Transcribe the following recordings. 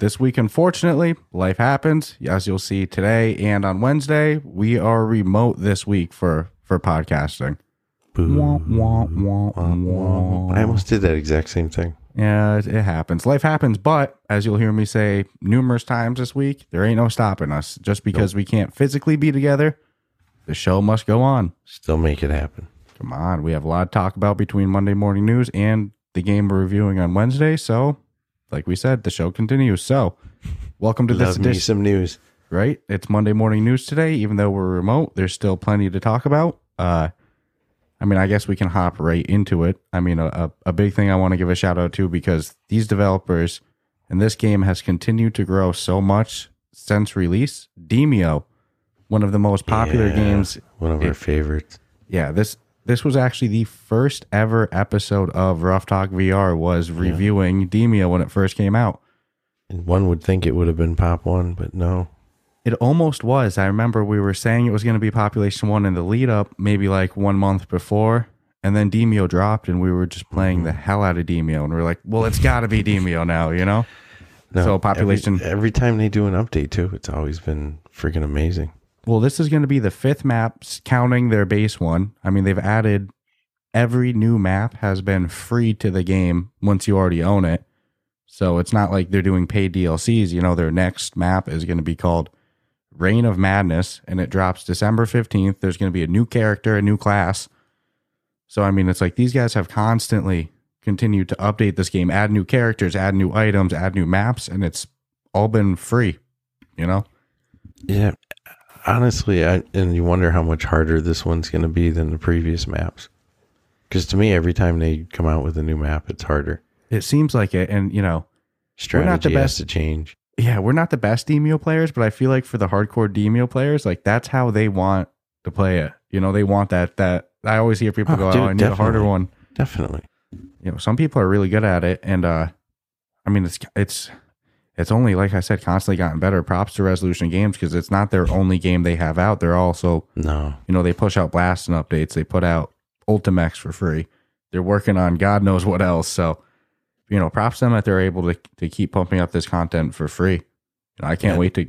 This week, unfortunately, life happens. As you'll see today and on Wednesday, we are remote this week for for podcasting. Wah, wah, wah. I almost did that exact same thing. Yeah, it, it happens. Life happens, but as you'll hear me say numerous times this week, there ain't no stopping us. Just because we can't physically be together, the show must go on. Still make it happen. Come on, we have a lot to talk about between Monday morning news and the game we're reviewing on Wednesday. So, like we said, the show continues. So, welcome to this Love me edition. some news. right? It's Monday morning news today. Even though we're remote, there's still plenty to talk about. Uh, I mean, I guess we can hop right into it. I mean, a, a, a big thing I want to give a shout out to because these developers and this game has continued to grow so much since release. Demeo, one of the most popular Yeah, games. One of our favorites. Yeah, this this was actually the first ever episode of Rough Talk VR was reviewing Demeo when it first came out. And one would think it would have been Pop One, but no. It almost was. I remember we were saying it was going to be Population One in the lead up, maybe like one month before, and then Demeo dropped, and we were just playing the mm-hmm. hell out of Demeo, and we are like, "Well, it's got to be Demeo now," you know. No, So population- Every, every time they do an update too, it's always been freaking amazing. Well, this is going to be the fifth map, counting their base one. I mean, they've added every new map has been free to the game once you already own it. So it's not like they're doing paid DLCs. You know, their next map is going to be called Reign of Madness, and it drops December 15th. There's going to be a new character, a new class. So, I mean, it's like these guys have constantly continued to update this game, add new characters, add new items, add new maps, and it's all been free, you know? Yeah, honestly, I and you wonder how much harder this one's going to be than the previous maps. Because to me, every time they come out with a new map, it's harder. It seems like it. And, you know, Strategy not the has best- to change. yeah, we're not the best Demeo players, but I feel like for the hardcore Demeo players, like that's how they want to play it. You know, they want that that I always hear people Oh, go, dude, "Oh, I need a harder one." Definitely. You know, some people are really good at it and uh I mean, it's it's it's only like I said constantly gotten better. Props to Resolution Games because it's not their only game they have out. They're also, No. you know, they push out Blaston updates. They put out Ultimech for free. They're working on God knows what else. So, you know, props them that they're able to to keep pumping up this content for free. You know, I can't Yeah. wait to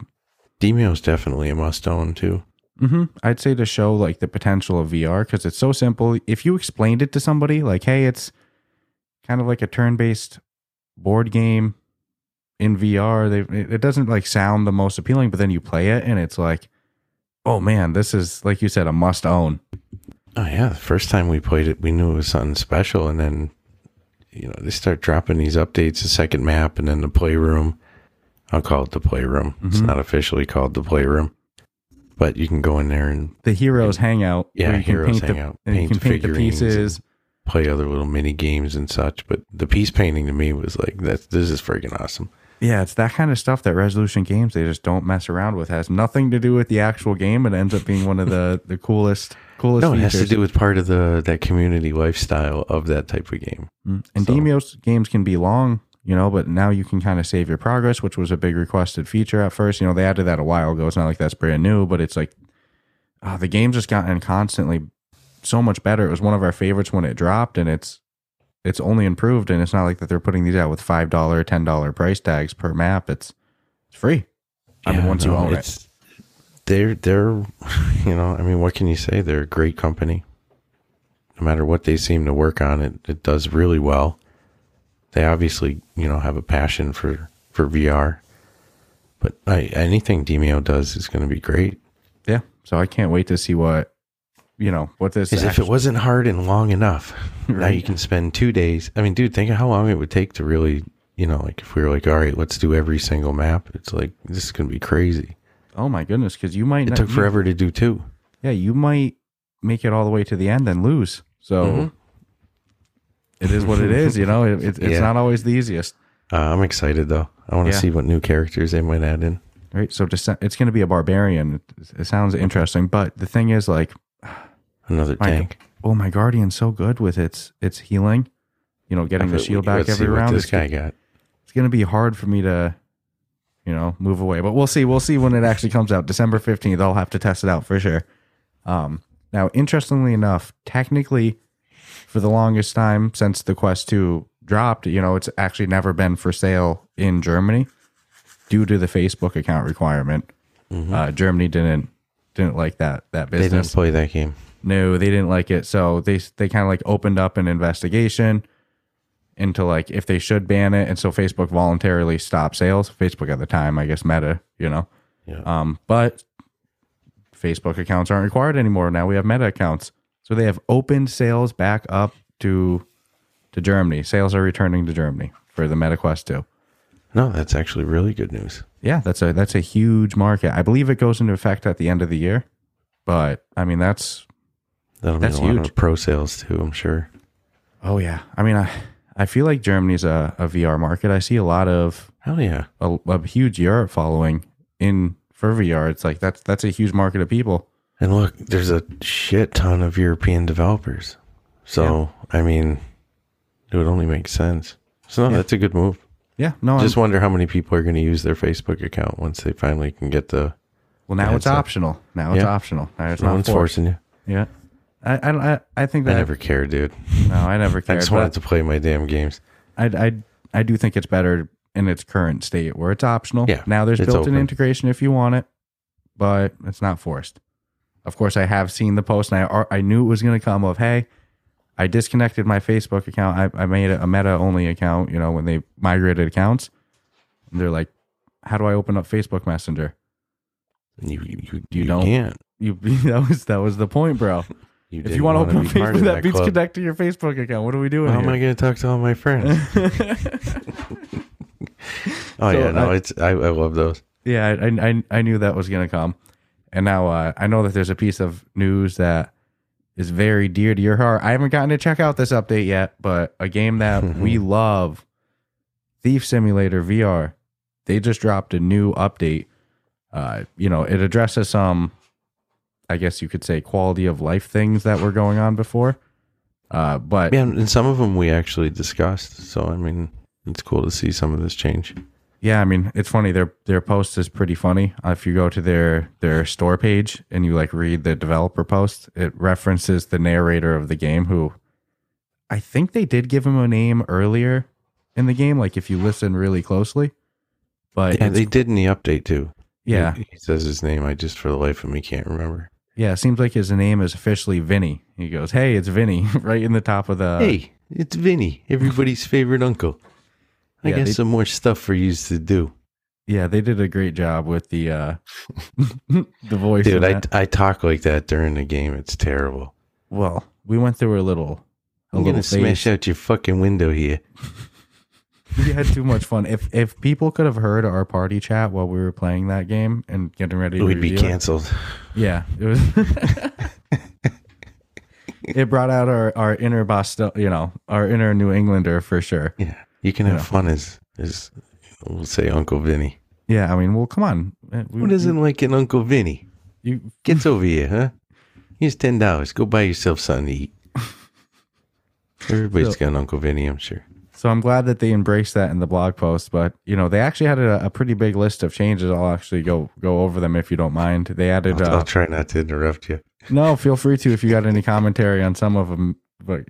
Demeo's definitely a must own too. hmm I'd say to show like the potential of VR because it's so simple. If you explained it to somebody, like, hey, it's kind of like a turn-based board game in VR. They it doesn't like sound the most appealing, but then you play it and it's like, oh man, this is like you said, a must own. Oh yeah, the first time we played it, we knew it was something special, and then you know they start dropping these updates, the second map, and then the playroom. I'll call it the playroom. It's Mhm. not officially called the playroom, but you can go in there and The heroes hangout. Yeah, heroes paint the, hangout, and you can paint the pieces. play other little mini games and such. But the piece painting to me was like that. This is freaking awesome. Yeah, it's that kind of stuff that Resolution Games they just don't mess around with. It has nothing to do with the actual game. It ends up being one of the the coolest coolest. No, it has to do with part of the that community lifestyle of that type of game. Mm. And So- Demeo's games can be long, you know, but now you can kind of save your progress, which was a big requested feature at first. You know, they added that a while ago. It's not like that's brand new, but it's like uh, the game's just gotten constantly so much better. It was one of our favorites when it dropped, and it's it's only improved. And it's not like that they're putting these out with five dollar, ten dollar price tags per map. It's it's free. I mean, once you no, own it. They're they're you know, I mean what can you say? They're a great company. No matter what they seem to work on, it, it does really well. They obviously, you know, have a passion for, for VR. But I, anything Demeo does is going to be great. Yeah. So I can't wait to see what you know what this. As if it wasn't hard and long enough. Now you can spend two days. I mean, dude, think of how long it would take to really, you know, like if we were like, all right, let's do every single map. It's like this is going to be crazy. Oh my goodness! Because you might It not, took you- forever to do two. yeah, you might make it all the way to the end and lose. So Mhm. it is what it is. You know, it, it, it's Yeah. not always the easiest. Uh, I'm excited though. I want to Yeah. see what new characters they might add in. right? So Dece- it's going to be a barbarian. It, it sounds interesting, but the thing is, like, Another my, tank. oh, my guardian's so good with its its healing. You know, getting the shield back every round. This It's, guy got. it's going to be hard for me to, you know, move away. But we'll see. We'll see when it actually comes out, December fifteenth. I'll have to test it out for sure. Um, now, interestingly enough, technically, for the longest time since the Quest Two dropped, you know, it's actually never been for sale in Germany due to the Facebook account requirement. Uh, Germany didn't didn't like that that Mm-hmm. They didn't business. play that game. No, they didn't like it. So they they kind of like opened up an investigation into like if they should ban it, and so Facebook voluntarily stopped sales. Facebook at the time, I guess Meta, you know. Yeah. Um, but Facebook accounts aren't required anymore. Now we have Meta accounts, so they have opened sales back up to to Germany. Sales are returning to Germany for the Meta Quest Two. No, that's actually really good news. Yeah, that's a that's a huge market. I believe it goes into effect at the end of the year, but I mean that's That'll That's mean a lot huge. of pro sales too. I'm sure. Oh yeah, I mean, I I feel like Germany's a, a VR market. I see a lot of Hell yeah. a, a huge Europe following in for VR. It's like that's that's a huge market of people. And look, there's a shit ton of European developers. So I mean, it would only make sense. So no, that's a good move. Yeah, no, Just I'm, wonder how many people are going to use their Facebook account once they finally can get the. well now it's optional. Now it's Yeah. optional. Now it's No not one's forced. forcing you. Yeah, I I I, I think I never cared, dude. no, I never cared. I just wanted to play my damn games. I I I do think it's better in its current state where it's optional. Yeah, Now there's built-in open. integration if you want it, but it's not forced. Of course, I have seen the post, and I I knew it was going to come. Of hey, I disconnected my Facebook account. I, I made a Meta only account. You know when they migrated accounts, and they're like, "How do I open up Facebook Messenger?" You you, you, You don't- can't. You that was that was the point, bro. You if you want to open part Facebook, of that means connect to your Facebook account. What are we doing How am? I going to talk to all my friends? oh So yeah, no, I- it's I, I love those. Yeah, I, I I knew that was gonna come, and now uh, I know that there's a piece of news that is very dear to your heart. I haven't gotten to check out this update yet, but a game that we love, Thief Simulator VR, they just dropped a new update. Uh, you know, it addresses some, I guess you could say, quality of life things that were going on before. Uh, but Yeah, and some of them we actually discussed. So I mean, it's cool to see some of this change. Yeah, I mean, it's funny. Their their post is pretty funny. Uh, if you go to their their store page and you like read the developer post, it references the narrator of the game, who I think they did give him a name earlier in the game. Like if you listen really closely, but Yeah, they did in the update too. yeah, he, he says his name. I just for the life of me can't remember. Yeah. It seems like his name is officially Vinny. He goes, "Hey, it's Vinny," right in the top of the. hey, it's Vinny, everybody's favorite uncle. I Yeah, got they- some more stuff for you to do, Yeah, they did a great job with the uh the voice. dude. I. I talk like that during the game. It's terrible. well, we went through a little. A I'm little gonna smash out your fucking window here. We had too much fun. If if people could have heard our party chat while we were playing that game and getting ready to We'd be review it- canceled. yeah, it was. it brought out our our inner Boston, you know, our inner New Englander for sure. Yeah, you can have fun as as we'll say Uncle Vinny. Yeah, I mean, well, come on. Uh, We, Who doesn't like an Uncle Vinny? You, Gets over here, huh? Here's ten dollars. Go buy yourself something to eat. Everybody's So- got an Uncle Vinny, I'm sure. So I'm glad that they embraced that in the blog post. But you know, they actually had a, a pretty big list of changes. I'll actually go go over them if you don't mind. They added. I'll, Uh, I'll try not to interrupt you. No, feel free to if you got any commentary on some of them. But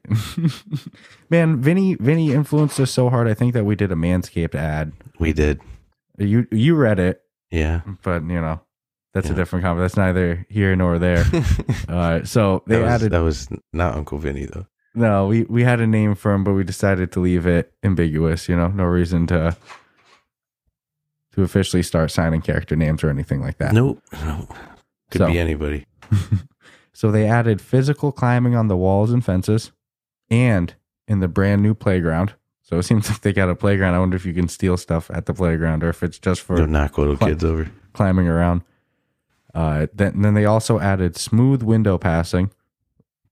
man, Vinny, Vinny influenced us so hard. I think that we did a Manscaped ad. We did. You you read it, Yeah. but you know that's a different comment. That's neither here nor there. uh, so they that, was, added. that was not Uncle Vinny though. No, we we had a name for him, but we decided to leave it ambiguous. You know, no reason to to officially start signing character names or anything like that. Nope. No. Could So- be anybody. So they added physical climbing on the walls and fences and in the brand new playground. So it seems like they got a playground. I wonder if you can steal stuff at the playground or if it's just for Go knock little Cli- kids over. climbing around. Uh, then, then they also added smooth window passing,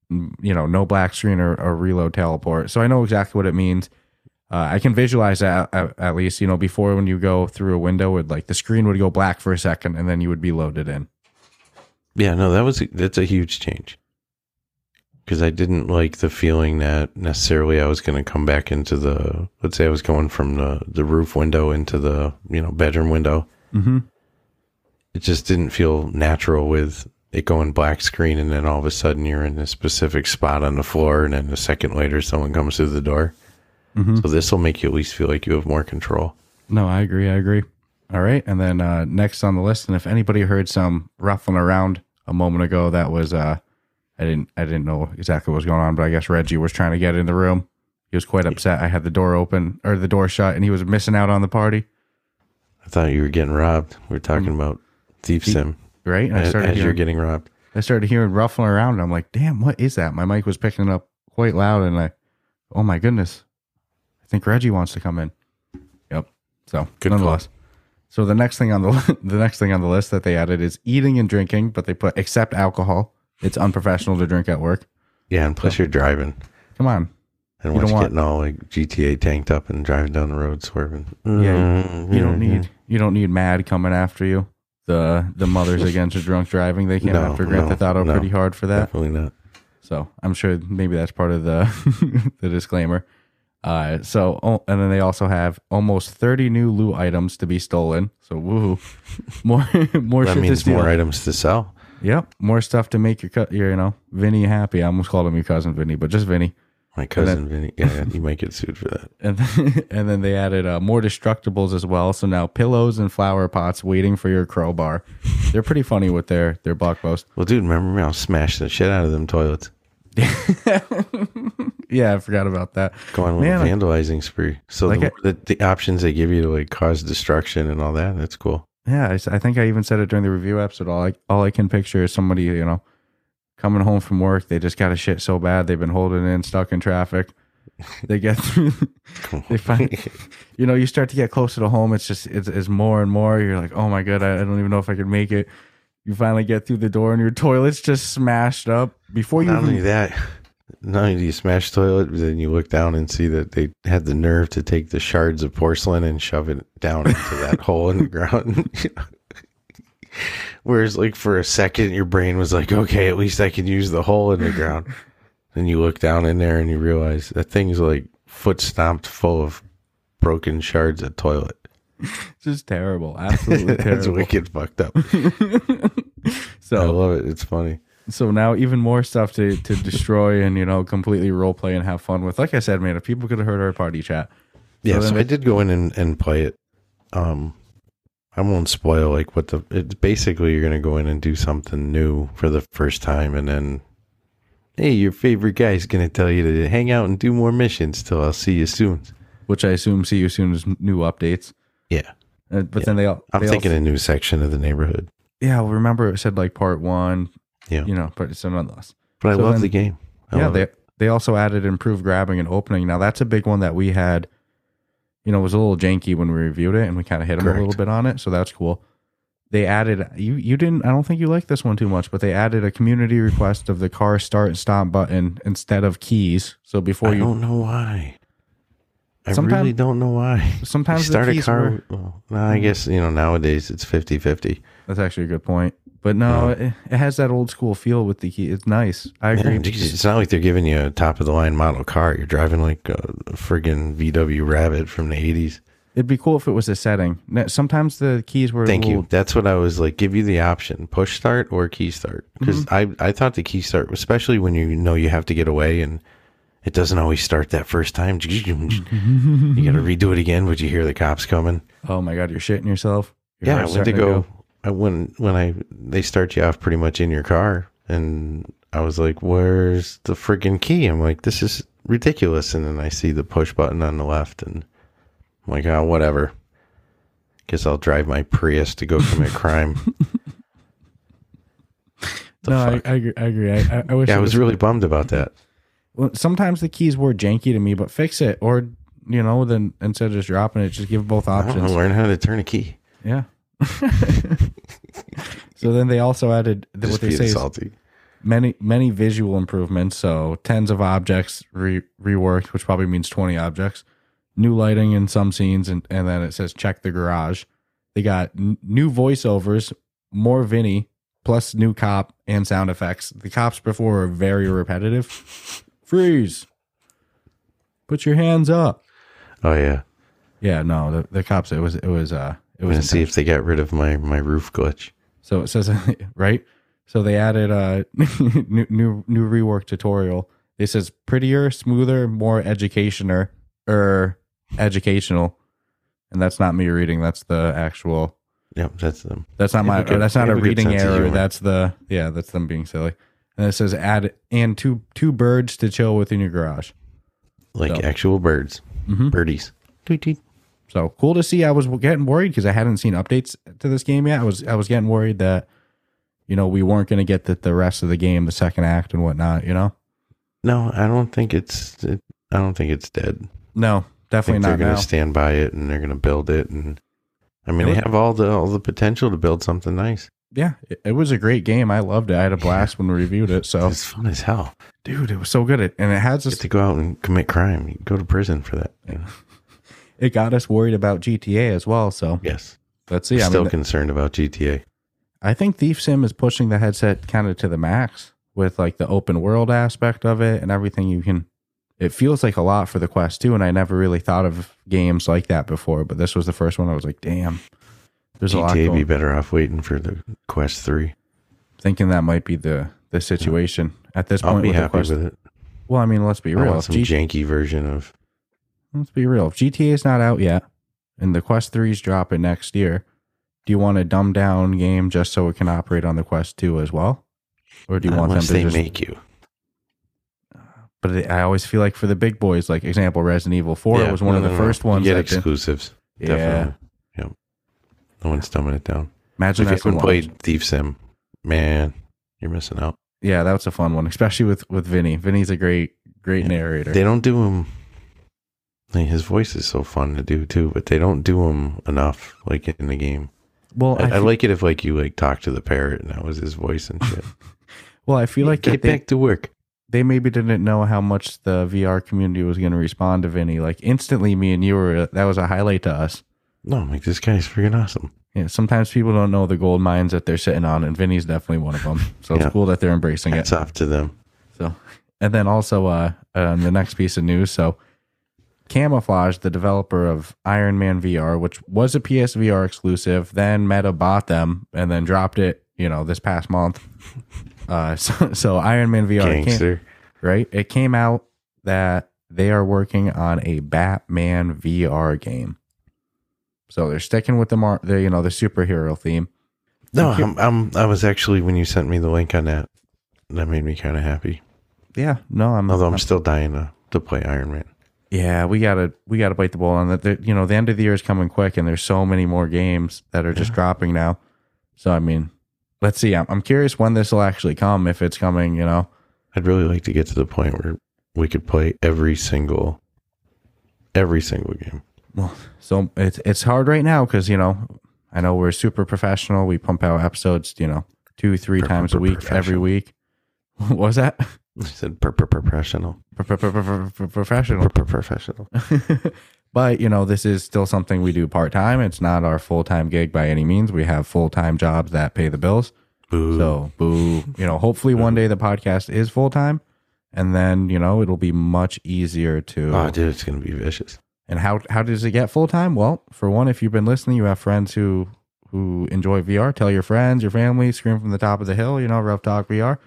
you know, no black screen or, or reload teleport. So I know exactly what it means. Uh, I can visualize that at, at least, you know, before when you go through a window, would like the screen would go black for a second, and then you would be loaded in. Yeah, no, that was that's a huge change. Because I didn't like the feeling that necessarily I was going to come back into the. Let's say I was going from the the roof window into the you know bedroom window. Mm-hmm. It just didn't feel natural with it going black screen, and then all of a sudden you're in a specific spot on the floor, and then a second later someone comes through the door. Mm-hmm. So this will make you at least feel like you have more control. No, I agree. I agree. All right, and then uh, next on the list, and if anybody heard some ruffling around a moment ago, that was uh, I didn't I didn't know exactly what was going on, but I guess Reggie was trying to get in the room. He was quite upset. I had the door open or the door shut, and he was missing out on the party. I thought you were getting robbed. We were talking about Thief Sim Right, and I as, started as you're getting robbed. I started hearing ruffling around. And I'm like, damn, what is that? My mic was picking it up quite loud, and I, oh my goodness, I think Reggie wants to come in. Yep. So Good nonetheless. So the next thing on the the next thing on the list that they added is eating and drinking, but they put except alcohol. It's unprofessional to drink at work. Yeah, and plus you're driving. Come on. And You once don't want- getting all like GTA tanked up and driving down the road swerving. Yeah, You don't mm-hmm. need you don't need mad coming after you. The the mothers against drunk driving. They came No, after Grand no, Theft Auto no. pretty hard for that. Definitely not. So I'm sure maybe that's part of the the disclaimer. Uh, so oh, and then they also have almost 30 new loot items to be stolen. So woohoo, more more That shit to means steal. more items to sell. Yep, more stuff to make your cut. Your you know Vinny happy. I almost called him your cousin Vinny, but just Vinny. My cousin Vinny. Yeah, you might get sued for that. And then, and then they added uh, more destructibles as well. So now pillows and flower pots waiting for your crowbar. They're pretty funny with their their blog post. Well, dude, remember me? I'll smash the shit out of them toilets. Yeah, I forgot about that. Go on with Man, a vandalizing spree. So Like the, the, the options they give you to like cause destruction and all that, that's cool. Yeah, I think I even said it during the review episode. All I all I can picture is somebody you know coming home from work. They just got a shit so bad they've been holding in, stuck in traffic. They get through. they find you know you start to get closer to home. It's just it's, it's more and more. You're like, oh my god, I, I don't even know if I can make it. You finally get through the door and your toilet's just smashed up before you Not only that, not only do you smash the toilet, but then you look down and see that they had the nerve to take the shards of porcelain and shove it down into that hole in the ground. Whereas, like for a second, your brain was like, "Okay, at least I can use the hole in the ground." then you look down in there and you realize that thing's like foot stomped full of broken shards of toilet. It's just terrible, absolutely That's wicked fucked up. so I love it. It's funny. so now even more stuff to to destroy and you know completely role play and have fun with. Like I said, man, if people could have heard our party chat, Yeah, then so I did go in and, and play it. Um, I won't spoil like what the. It's basically you're gonna go in and do something new for the first time, and then, hey, your favorite guy's gonna tell you to hang out and do more missions. Till I'll see you soon. which I assume see you soon as new updates. Yeah, Uh, but then they all I'm they thinking a new section of the neighborhood. yeah, well, remember it said like part one, Yeah, you know, but so nonetheless. but I so love then- the game. I yeah, they it. they also added improved grabbing and opening. Now that's a big one that we had. You know, it was a little janky when we reviewed it, and we kind of hit them a little bit on it, so that's cool. They added you you didn't I don't think you liked this one too much, but they added a community request of the car start and stop button instead of keys. So before you I you don't know why. I Sometime- really don't know why. sometimes you start the a car. were- well, no, I guess you know nowadays it's 50-50. That's actually a good point. But no, it, it has that old school feel with the key. It's nice. I agree. Yeah, geez, it's not like they're giving you a top of the line model car. You're driving like a friggin' VW Rabbit from the 80s. It'd be cool if it was a setting. Now, Sometimes the keys were. a Thank little- you. That's what I was like. Give you the option: push start or key start. Because Mm-hmm. I I thought the key start, especially when you know you have to get away and it doesn't always start that first time. you got to redo it again, Would you hear the cops coming. Oh my god, you're shitting yourself. Your Yeah, I went to starting go. I when when I they start you off pretty much in your car, and I was like, "Where's the friggin' key?" I'm like, "This is ridiculous." And then I see the push button on the left, and I'm like, "Oh, whatever." Guess I'll drive my Prius to go commit crime. No, I. I agree. I, agree. I, I, wish. yeah, I was really bummed about that. Sometimes the keys were janky to me, but fix it, or you know, then instead of just dropping it, just give both I don't know, options. learn how to turn a key. Yeah. so then they also added the, what they say is salty. many many visual improvements. So tens of objects re- reworked, which probably means twenty objects. new lighting in some scenes, and, and then it says check the garage. They got n- new voiceovers, more Vinny, plus new cop and sound effects. The cops before were very repetitive. Freeze. Put your hands up. Oh yeah. Yeah, no, the, the cops. It was it was uh it I'm was gonna see if they got rid of my my roof glitch. So it says right. So they added a new new new rework tutorial. It says prettier, smoother, more educationer or educational, and that's not me reading. That's the actual. Yep, that's them. That's not my. good- that's not a have a good reading error. That's the yeah. That's them being silly. And it says add and two two birds to chill within your garage. Like So- actual birds, Mhm. birdies. Tweet tweet. So cool to see. I was getting worried because I hadn't seen updates to this game yet. I was I was getting worried that you know we weren't going to get the, the rest of the game, the second act and whatnot. You know, No, I don't think it's. It, I don't think it's dead. no, I definitely think they're not going to stand by it and they're going to build it. And I mean, It they was- have all the all the potential to build something nice. Yeah, it, it was a great game. I loved it. I had a blast when we reviewed it. So, It's fun as hell. dude, it was so good. It, and it has us. to go out and commit crime. You go to prison for that. you know? It got us worried about GTA as well. So Yes. let's see. I Still mean, concerned about GTA. I think Thief Sim is pushing the headset kind of to the max with like the open world aspect of it and everything you can. It feels like a lot for the Quest 2, and I never really thought of games like that before. But this was the first one I was like, damn, there's a lot GTA going. be better off waiting for the Quest Three. Thinking that might be the the situation at this I'll point. be with the happy Quest. with it. Well, I mean, let's be I real. want some G- janky version of. let's be real. If GTA is not out yet, and the Quest 3 is dropping next year, do you want a dumbed down game just so it can operate on the Quest 2 as well? Or do you want them to they just make you. But I always feel like for the big boys, like example, Resident Evil Four Yeah, was one no, of the no, no. first ones. You get did- exclusives. yeah, Definitely. No one's dumbing it down. imagine if you haven't played Thief Sim, man, you're missing out. Yeah, that was a fun one, especially with with Vinny. Vinny's a great great Yeah. narrator. They don't do him. Like, his voice is so fun to do too, but they don't do him enough, like in the game. well, I, I, I fe- like it if like you like talk to the parrot and that was his voice and shit. well, I feel like get they, back to work. they maybe didn't know how much the VR community was going to respond to Vinny. Like instantly, me and you were that was a highlight to us. No, I'm like this guy's freaking awesome. Yeah, sometimes people don't know the gold mines that they're sitting on, and Vinny's definitely one of them. So it's cool that they're embracing it. Hats off to them. So, and then also uh, um, the next piece of news. So, Camouflaj, the developer of Iron Man VR, which was a PSVR exclusive, then Meta bought them and then dropped it. You know, this past month. Uh, so, so Iron Man VR, came, right? It came out that they are working on a Batman VR game. So they're sticking with the mar- the you know the superhero theme. No, I'm, I'm. I was actually when you sent me the link on that, that made me kind of happy. Yeah, no, I'm Although I'm I'm- still dying to to play Iron Man. Yeah, we gotta we gotta bite the bullet on that. The- You know, the end of the year is coming quick, and there's so many more games that are just dropping now. So I mean, let's see. I'm, I'm curious when this will actually come. If it's coming, you know. I'd really like to get to the point where we could play every single, every single game. Well, so it's it's hard right now because you know I know we're super professional. We pump out episodes, you know, two three Pro- times a week, every week. What was that? I said per- per- professional, Pro- pro- pro- pro- pro- Professional. Per- per- professional. but you know, this is still something we do part time. It's not our full time gig by any means. We have full time jobs that pay the bills. Boo. So, boo. You know, hopefully one day the podcast is full time, and then you know it'll be much easier to. oh, dude, it's gonna be vicious. And how how does it get full time? Well, for one, if you've been listening, you have friends who who enjoy VR. Tell your friends, your family, scream from the top of the hill. You know, Rough Talk VR.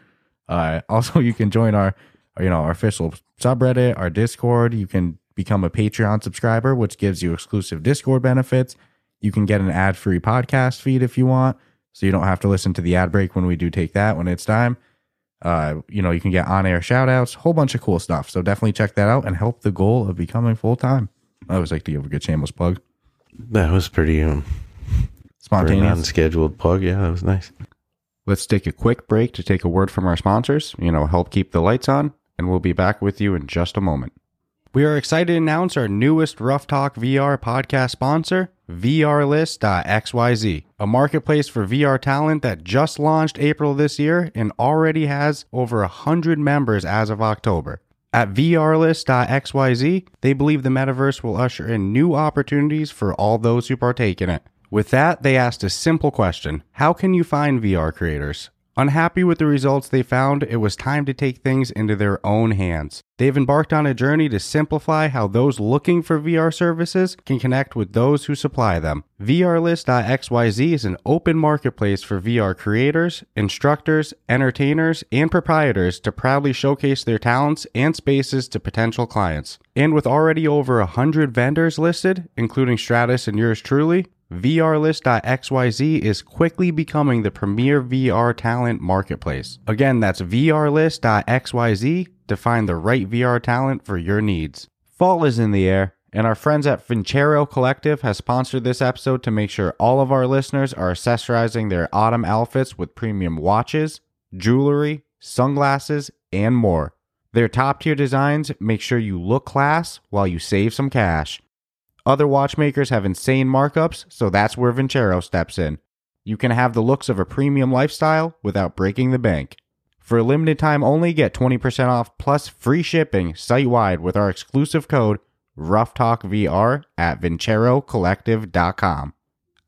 Uh, also, you can join our you know our official subreddit, our Discord. You can become a Patreon subscriber, which gives you exclusive Discord benefits. You can get an ad free podcast feed if you want, so you don't have to listen to the ad break when we do take that when it's time. Uh, you know, you can get on air shout outs, whole bunch of cool stuff. So definitely check that out and help the goal of becoming full time. I always like to give a good shameless plug. That was pretty um Spontaneous. non-scheduled plug. Yeah, that was nice. Let's take a quick break to take a word from our sponsors, you know, help keep the lights on, and we'll be back with you in just a moment. We are excited to announce our newest Rough Talk VR podcast sponsor, VRList.xyz, a marketplace for VR talent that just launched April this year and already has over 100 members as of October. At VRlist.xyz, they believe the metaverse will usher in new opportunities for all those who partake in it. With that, they asked a simple question How can you find VR creators? Unhappy with the results they found, it was time to take things into their own hands. They've embarked on a journey to simplify how those looking for VR services can connect with those who supply them. VRlist.xyz is an open marketplace for VR creators, instructors, entertainers, and proprietors to proudly showcase their talents and spaces to potential clients. And with already over 100 vendors listed, including Stratus and yours truly, VRlist.xyz is quickly becoming the premier VR talent marketplace. Again, that's VRlist.xyz to find the right VR talent for your needs. Fall is in the air, and our friends at Vincero Collective has sponsored this episode to make sure all of our listeners are accessorizing their autumn outfits with premium watches, jewelry, sunglasses, and more. Their top tier designs make sure you look class while you save some cash. Other watchmakers have insane markups, so that's where Vincero steps in. You can have the looks of a premium lifestyle without breaking the bank. For a limited time only, get 20% off plus free shipping site wide with our exclusive code RoughTalkVR at VinceroCollective.com.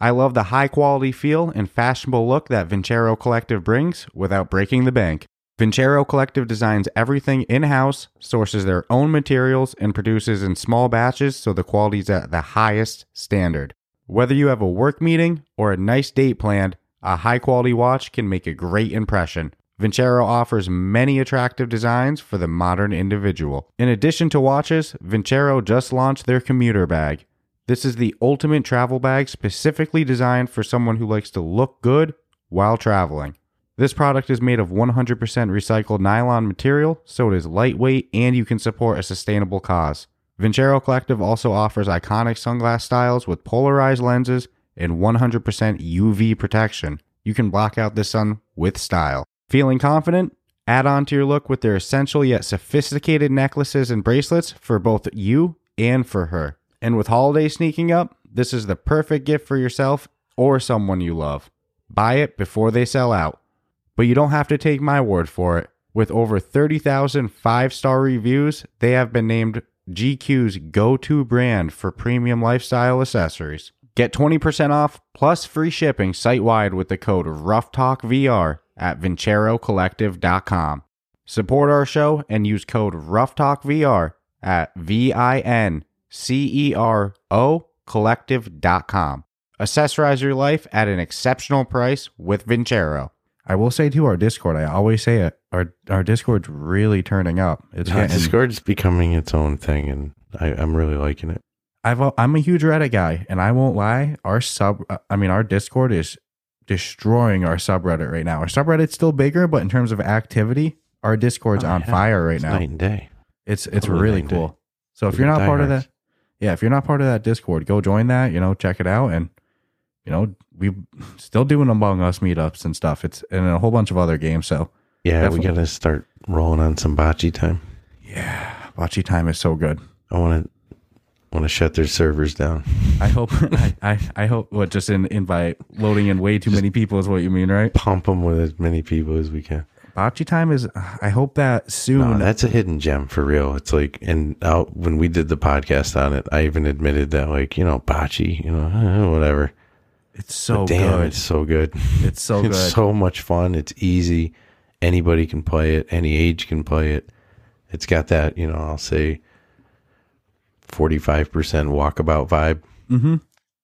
I love the high quality feel and fashionable look that Vincero Collective brings without breaking the bank. Vincero Collective designs everything in house, sources their own materials, and produces in small batches so the quality is at the highest standard. Whether you have a work meeting or a nice date planned, a high quality watch can make a great impression. Vincero offers many attractive designs for the modern individual. In addition to watches, Vincero just launched their commuter bag. This is the ultimate travel bag specifically designed for someone who likes to look good while traveling. This product is made of 100% recycled nylon material, so it is lightweight and you can support a sustainable cause. Vincero Collective also offers iconic sunglass styles with polarized lenses and 100% UV protection. You can block out the sun with style. Feeling confident? Add on to your look with their essential yet sophisticated necklaces and bracelets for both you and for her. And with holiday sneaking up, this is the perfect gift for yourself or someone you love. Buy it before they sell out. But you don't have to take my word for it. With over 30,000 five star reviews, they have been named GQ's go to brand for premium lifestyle accessories. Get 20% off plus free shipping site wide with the code RoughTalkVR at VinceroCollective.com. Support our show and use code RoughTalkVR at V I N C E R O Collective.com. Accessorize your life at an exceptional price with Vincero. I will say to our Discord, I always say it. Our our Discord's really turning up. It's Yeah, getting, Discord's becoming its own thing, and I, I'm really liking it. I've a- I'm a huge Reddit guy, and I won't lie. Our sub, uh, I mean, our Discord is destroying our subreddit right now. Our subreddit's still bigger, but in terms of activity, our Discord's Oh, on yeah. fire right It's now. night and day. It's it's Totally really and day. cool. So if you're not part of that, yeah, if you're not part of that Discord, go join that. You know, check it out, and you know, we still doing Among Us meetups and stuff. It's and a whole bunch of other games. So Yeah, Definitely. we got to start rolling on some bocce time. yeah, Bocce time is so good. I want to want to shut their servers down. I hope I, I I hope what just in invite loading in way too many people is what you mean, right? Pump them with as many people as we can. Bocce time is. I hope that soon. No, that's a hidden gem for real. It's like, and out when we did the podcast on it, I even admitted that, like, you know, bocce, you know, whatever. It's so damn, good. it's so good. It's so good. It's so much fun. It's easy. Anybody can play it. Any age can play it. It's got that, you know, I'll say 45% walkabout vibe. Mm-hmm.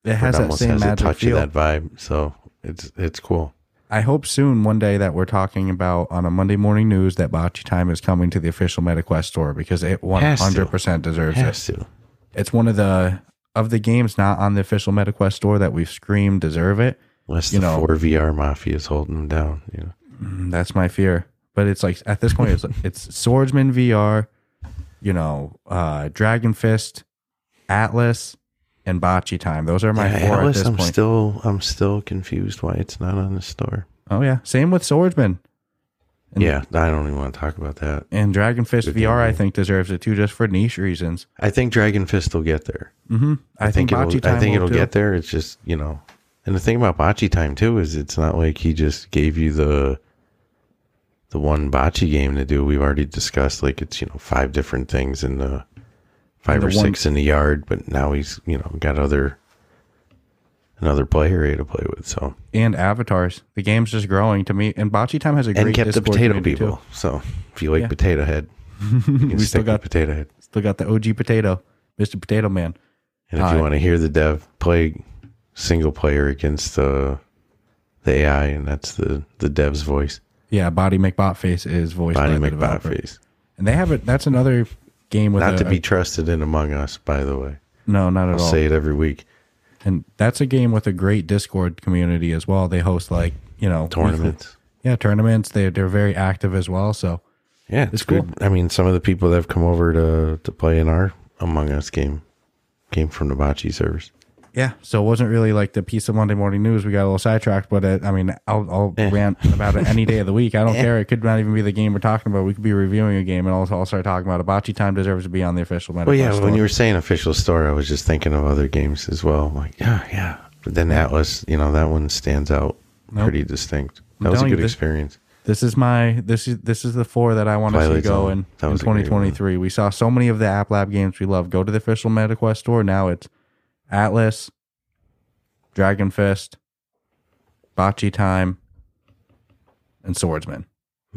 it has it that same has a magic touch feel. of that vibe. So it's it's cool. I hope soon, one day, that we're talking about on a Monday morning news that Bocce Time is coming to the official MetaQuest store because it Has 100% deserves it. Has to. It's one of the of the games not on the official MetaQuest store that we've screamed deserve it. Unless You the know- four VR mafia is holding them down. You know. Mm, That's my fear. But it's like at this point, it's it's Swordsman VR, you know, uh, Dragon Fist, Atlas, and Bocce Time. Those are my Yeah, four Atlas, at this I'm point. still I'm still confused why it's not on the store. oh yeah, same with Swordsman. And- yeah, I don't even want to talk about that. And Dragon Fist Good VR, I think, deserves it too, just for niche reasons. I think Dragon Fist will get there. Mm-hmm. I, think, it'll, I think it'll too. get there. It's just you know, and the thing about Bocce Time too is it's not like he just gave you the the one bocce game to do. We've already discussed like it's you know five different things in the five The or one- six in the yard, but now he's you know got other another player area to play with. So and avatars. The game's just growing to me. And Bocce Time has a great and kept the potato people. too. So if you like Yeah. Potato Head, We still got Potato Head. still got the OG potato, Mr. Potato Man. And if Hi. you uh, want to hear the dev play single player against the the AI, and that's the the dev's voice, Yeah, Body McBotface is voice. Body developer. McBotface. And they have it. That's another game with Not a, to be a- trusted in Among Us, by the way. no, not at I'll all. say it every week. And that's a game with a great Discord community as well. They host like you know Tournaments. Yeah, tournaments. They they're very active as well. So Yeah, it's, It's cool. good. I mean, some of the people that have come over to to play in our Among Us game came from the Bocce servers. Yeah, so it wasn't really like the piece of Monday morning news. We got a little sidetracked, but it, I mean, I'll, I'll Eh. rant about it any day of the week. I don't care. It could not even be the game we're talking about. We could be reviewing a game, and I'll, I'll start talking about it. Bocce time deserves to be on the official. Well, yeah, MetaQuest when you were saying official store, I was just thinking of other games as well. Like, yeah, yeah. But then Atlas, you know, that one stands out Nope. pretty distinct. I'm That was a good this- experience. This is my this is this is the four that I want to see Twilight go Zone. in, in was a great 2023. We saw so many of the App Lab games we love go to the official MetaQuest store. Now it's Atlas, Dragon Fist, Bocce Time, and Swordsman.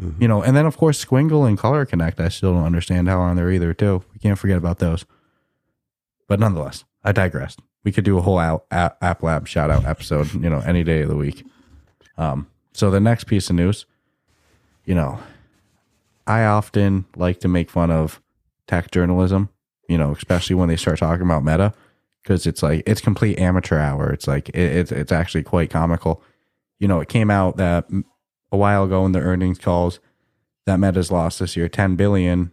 Mm-hmm. You know, and then of course Squingle and Color Connect. I still don't understand how on there either. Too, we can't forget about those. But nonetheless, I digressed. We could do a whole app Lab shout out episode. You know, any day of the week. Um, so the next piece of news you know, I often like to make fun of tech journalism, you know, especially when they start talking about meta, because it's like it's complete amateur hour. It's like it, it's it's actually quite comical. You know, it came out that a while ago in the earnings calls that Meta's lost this year 10 billion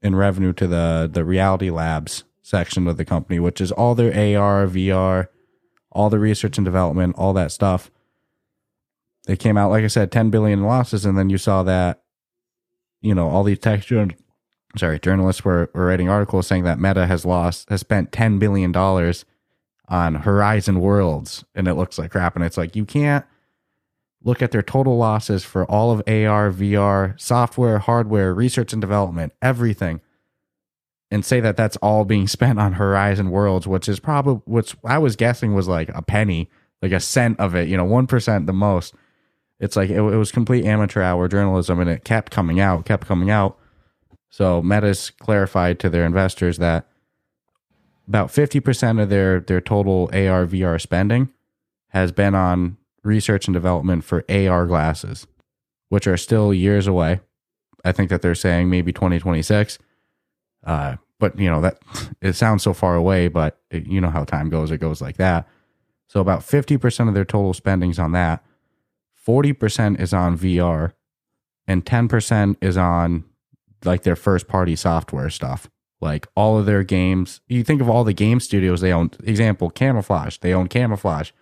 in revenue to the the Reality Labs section of the company, which is all their AR, VR, all the research and development, all that stuff they came out like I said, 10 billion losses, and then you saw that, you know, all these tech sorry journalists were, were writing articles saying that Meta has lost has spent 10 billion dollars on Horizon Worlds, and it looks like crap. And it's like you can't look at their total losses for all of AR, VR, software, hardware, research and development, everything. And say that that's all being spent on Horizon Worlds, which is probably which I was guessing was like a penny, like a cent of it, you know, one percent the most it's like it, it was complete amateur hour journalism and it kept coming out kept coming out so meta's clarified to their investors that about 50% of their their total ar vr spending has been on research and development for ar glasses which are still years away. I think that they're saying maybe 2026 uh, but you know that it sounds so far away but it, you know how time goes it goes like that. So about 50% of their total spending's on that 40% is on VR and 10% is on like their first party software stuff. Like all of their games, you think of all the game studios they own. Example, Camouflaj. They own Camouflaj.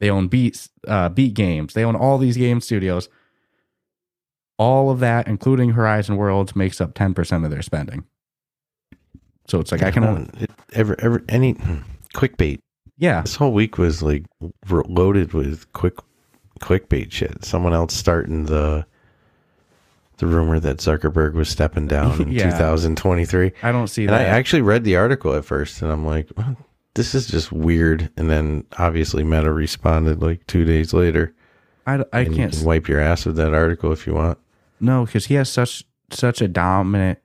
They own Beats, uh, Beat Games. They own all these game studios. All of that, including Horizon Worlds, makes up 10% of their spending. So it's like I can only, it, ever ever any clickbait. yeah, This whole week was like loaded with quick clickbait shit. Someone else starting the the rumor that Zuckerberg was stepping down in Yeah. 2023. I don't see And that. I actually read the article at first, and I'm like, well, this is just weird. And then obviously Meta responded like two days later. I, I can't can wipe your ass with that article if you want. No, because he has such such a dominant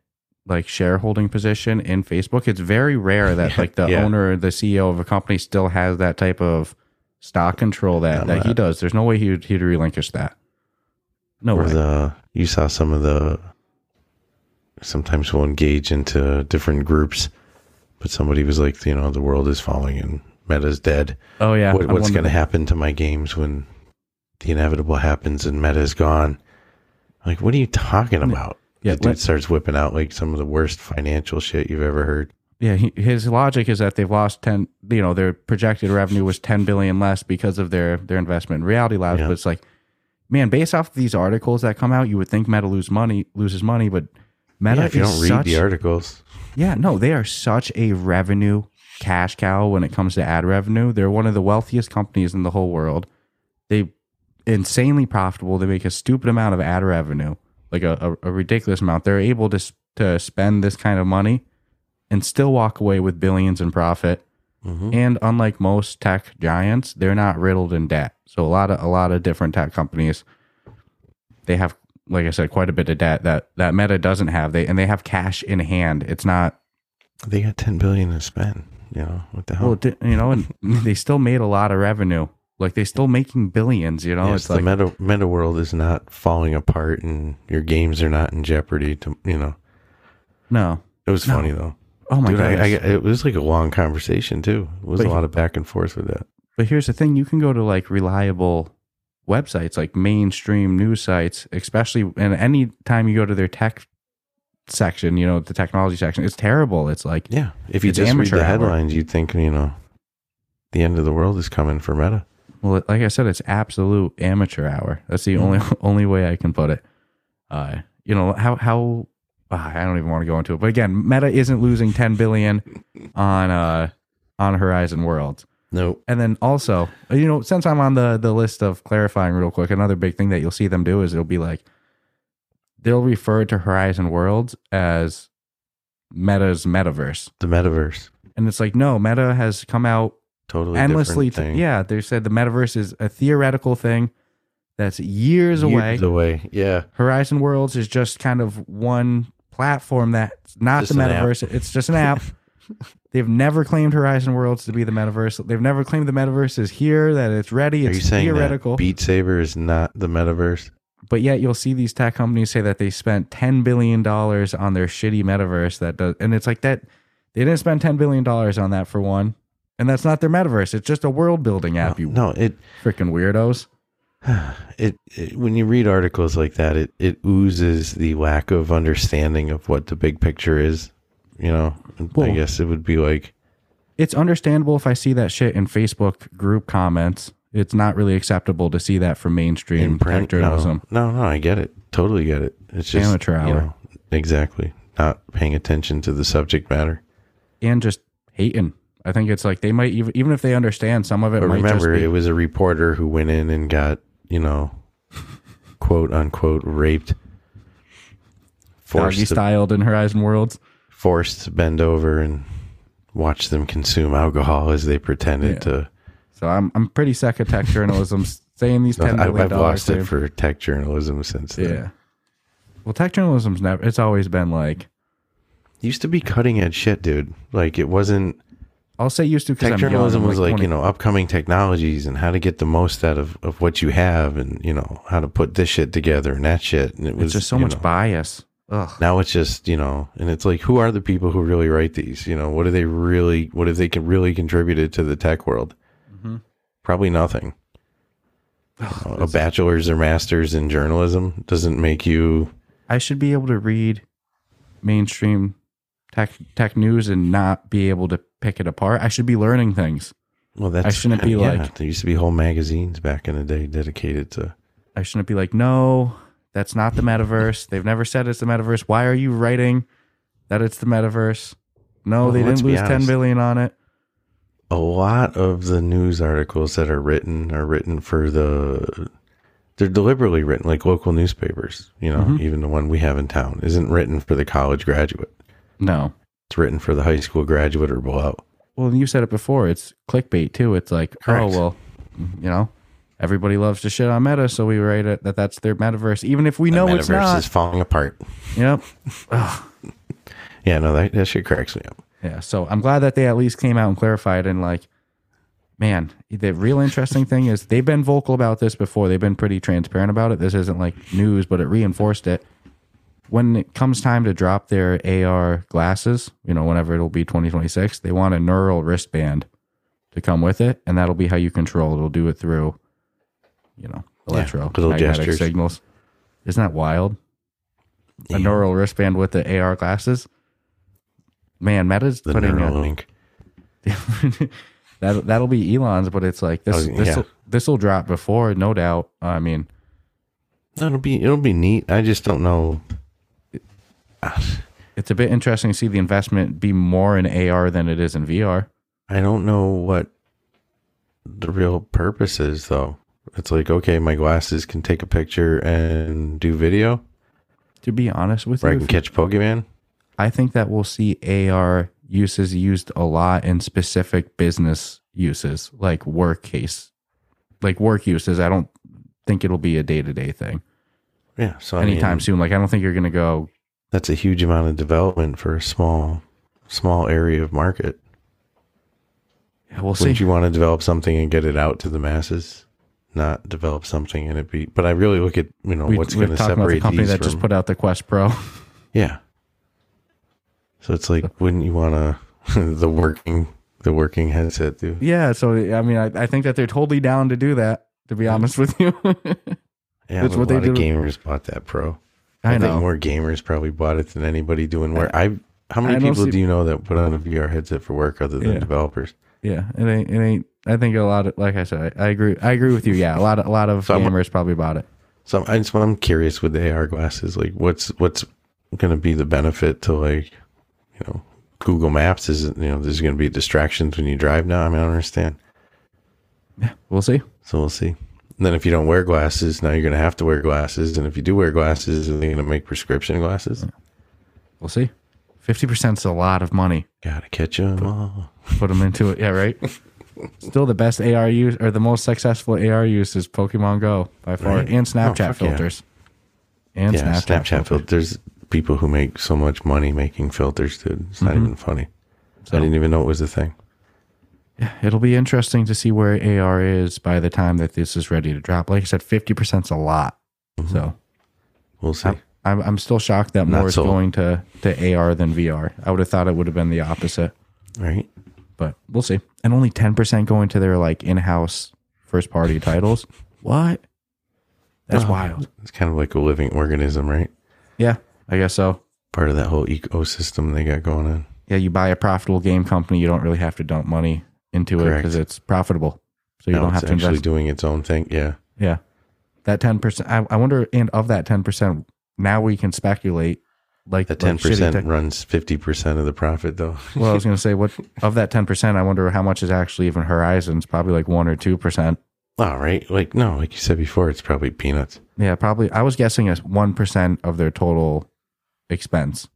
like shareholding position in Facebook. It's very rare that like the Yeah. owner, the CEO of a company, still has that type of stock control that, Not that he does. There's no way he would he'd relinquish that. No Or way. the you saw some of the sometimes we'll engage into different groups, but somebody was like, you know, the world is falling and Meta's dead. oh yeah, what, what's going to happen to my games when the inevitable happens and Meta's gone? Like, what are you talking about? Yeah, the dude let- starts whipping out like some of the worst financial shit you've ever heard. Yeah, he, his logic is that they've lost ten. You know, their projected revenue was ten billion less because of their their investment in Reality Labs. Yeah. But it's like, man, based off these articles that come out, you would think Meta lose money loses money, but Meta Yeah, if you is don't read such, the articles, Yeah, no, they are such a revenue cash cow when it comes to ad revenue. They're one of the wealthiest companies in the whole world. They insanely profitable. They make a stupid amount of ad revenue. like a, a, a ridiculous amount. They're able to to spend this kind of money and still walk away with billions in profit. Mhm. And unlike most tech giants, they're not riddled in debt. So a lot of a lot of different tech companies, they have, like I said, quite a bit of debt that that Meta doesn't have. They and they have cash in hand. It's not They got ten billion to spend. You know what the hell? well, you know, and they still made a lot of revenue. Like they're still making billions. You know, yes, it's the like meta meta world is not falling apart, and your games are not in jeopardy. To you know, no. it was No. funny though. Oh my Dude, god! I, I, it was like a long conversation too. It was But a he- lot of back and forth with that. But here's the thing: you can go to like reliable websites, like mainstream news sites, especially and any time you go to their tech section, you know, the technology section, it's terrible. It's like Yeah, if you It's just read amateur the hour. headlines, you'd think you know the end of the world is coming for Meta. Well, like I said, it's absolute amateur hour. That's the only only way I can put it. Uh, you know how how I don't even want to go into it. But again, Meta isn't losing ten billion on uh on Horizon Worlds. Nope. And then also, you know, since I'm on the the list of clarifying real quick, another big thing that you'll see them do is it'll be like they'll refer to Horizon Worlds as Meta's metaverse. The metaverse, And it's like, no, Meta has come out totally endlessly. yeah, they said the metaverse is a theoretical thing that's years away. Years away. Yeah, Horizon Worlds is just kind of one platform that's not Just the metaverse. It's just an app. They've never claimed Horizon Worlds to be the metaverse. They've never claimed the metaverse is here, that it's ready. are It's you saying theoretical. that Beat Saber is not the metaverse? but yet you'll see these tech companies say that they spent ten billion dollars on their shitty metaverse that does and it's like that they didn't spend ten billion dollars on that for one. And that's not their metaverse. It's just a world building app, you No, it freaking weirdos. it, it when you read articles like that, it it oozes the lack of understanding of what the big picture is. You know, I guess it would be like it's understandable if I see that shit in Facebook group comments. It's not really acceptable to see that from mainstream print. journalism. No, no, no, I get it. Totally get it. It's just Amateur you hour. know, exactly. Not paying attention to the subject matter. and just hating. I think it's like they might even even if they understand some of it But might remember, just be, it was a reporter who went in and got, you know, quote unquote raped, forced doggy to, styled in Horizon Worlds. forced to bend over and watch them consume alcohol as they pretended Yeah. to. So I'm I'm pretty sick of tech journalism saying these ten I, million I've dollar lost it for tech journalism since then. yeah. Well, tech journalism's never. It's always been like Used to be cutting edge shit, dude. Like it wasn't. I'll say used to because Tech young, journalism was like, 20 you know, upcoming technologies and how to get the most out of, of what you have and, you know, how to put this shit together and that shit. And it was It's just so much know, bias. Ugh. now it's just, you know, and it's like, who are the people who really write these? You know, what do they really, what have they can really contributed to the tech world? Mm-hmm. Probably nothing. a bachelor's or master's in journalism doesn't make you, I should be able to read mainstream tech tech news and not be able to pick it apart. I should be learning things. well, that's, I shouldn't be yeah, like- there used to be whole magazines back in the day dedicated to, I shouldn't be like, no, that's not the metaverse. They've never said it's the metaverse. Why are you writing that it's the metaverse? No, Well, they didn't lose ten honest. billion on it. a lot of the news articles that are written are written for the they're deliberately written like local newspapers you know Mm-hmm. even the one we have in town isn't written for the college graduate No. It's written for the high school graduate or below Well, you said it before. It's clickbait too. It's like, oh, Correct. oh well, you know, everybody loves to shit on Meta, so we write it that that's their metaverse, even if we know the it's metaverse not. is falling apart Yep. yeah no that, that shit cracks me up Yeah. So I'm glad that they at least came out and clarified and like, man, the real interesting thing is they've been vocal about this before. They've been pretty transparent about it. This isn't like news, but it reinforced it. When it comes time to drop their AR glasses, you know, whenever it'll be 2026, they want a neural wristband to come with it, and that'll be how you control it. It'll do it through, you know, electro little gestures. signals. Isn't that wild? A neural wristband with the AR glasses. Man, Meta's the putting a, Neuralink that that'll be Elon's, but it's like this. Oh, this yeah. will this will drop before, no doubt. I mean, it'll be it'll be neat i just don't know Ah. it's a bit interesting to see the investment be more in AR than it is in VR. I don't know what the real purpose is, though. It's like, okay, my glasses can take a picture and do video. to be honest with you, I can if you- catch Pokemon. I think that we'll see AR uses used a lot in specific business uses, like work case, like work uses. I don't think it'll be a day to day thing Yeah. So I anytime mean, soon. Like I don't think you're gonna go. That's a huge amount of development for a small, small area of market. Yeah, we'll see. Wouldn't you want to develop something and get it out to the masses? Not develop something and it be. But I really look at you know we, what's going to talking about the company that from, just put out the Quest Pro. Yeah. So it's like, wouldn't you want to the working the working headset too? yeah, so I mean, I, I think that they're totally down to do that. To be honest with you, Yeah, That's what a they lot of gamers bought that pro. I I, think more gamers probably bought it than anybody doing work. I how many I people see- do you know that put on a VR headset for work other than Yeah. developers? yeah, it ain't. It ain't. I think a lot of, like I said, I, I agree. I agree with you. Yeah, a lot of a lot of So I'm- gamers probably bought it. So I just, I'm curious with the AR glasses, like what's what's going to be the benefit to like you know Google Maps? Is it you know there's going to be distractions when you drive now? I mean I don't understand. Yeah, we'll see. So we'll see. And then if you don't wear glasses, now you're going to have to wear glasses. And if you do wear glasses, are they going to make prescription glasses? We'll see. Fifty percent is a lot of money. Gotta catch 'em all. Put them into it. Yeah, right. Still, the best AR use or the most successful AR use is Pokemon Go by far, Right. and oh, Snapchat fuck yeah. filters. And Yeah, Snapchat, Snapchat, filters. people who make so much money making filters, dude. It's not mm-hmm. even funny. So- I didn't even know it was a thing. It'll be interesting to see where AR is by the time that this is ready to drop. Like I said, fifty percent is a lot. Mm-hmm. So We'll see. I'm I'm still shocked that Not more is sold. going to to AR than VR. I would have thought it would have been the opposite, right? but we'll see. And only ten percent going to their like in-house first party titles. What? That's Oh, wild. It's kind of like a living organism, right? Yeah, I guess so. Part of that whole ecosystem they got going on. Yeah, you buy a profitable game company, you don't really have to dump money into it because it's profitable. So you now don't it's have to actually invest. doing its own thing. Yeah. yeah, that ten percent. I, I wonder, and of that ten percent, now we can speculate. Like The ten shitty percent tech- runs fifty percent of the profit, though. Well, I was going to say, what of that ten percent? I wonder how much is actually even Horizons. Probably like one or two percent. All right, like no, like you said before, it's probably peanuts. Yeah, probably. I was guessing one percent of their total expense.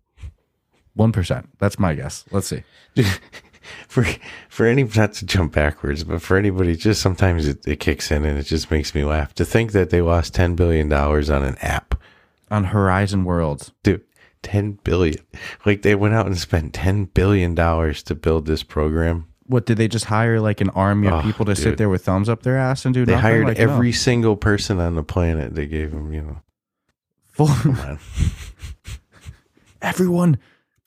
One percent. That's my guess. Let's see. for for any not to jump backwards, but for anybody, just sometimes it, it kicks in and it just makes me laugh to think that they lost ten billion dollars on an app, On Horizon Worlds, dude. Ten billion, like they went out and spent ten billion dollars to build this program. what did they just hire like an army of Oh, people to sit there with thumbs up their ass and do They nothing? hired Like, no. every single person on the planet. They gave them, you know, Full, everyone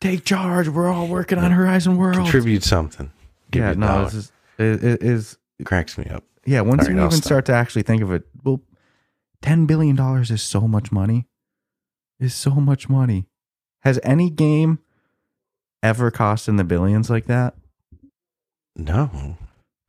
take charge. We're all working on Horizon Worlds. contribute something. Give yeah, no, this is it, it is it cracks me up. yeah. Once All right, you I'll even stop. start to actually think of it, well, ten billion dollars is so much money. Is so much money. Has any game ever cost in the billions like that? No,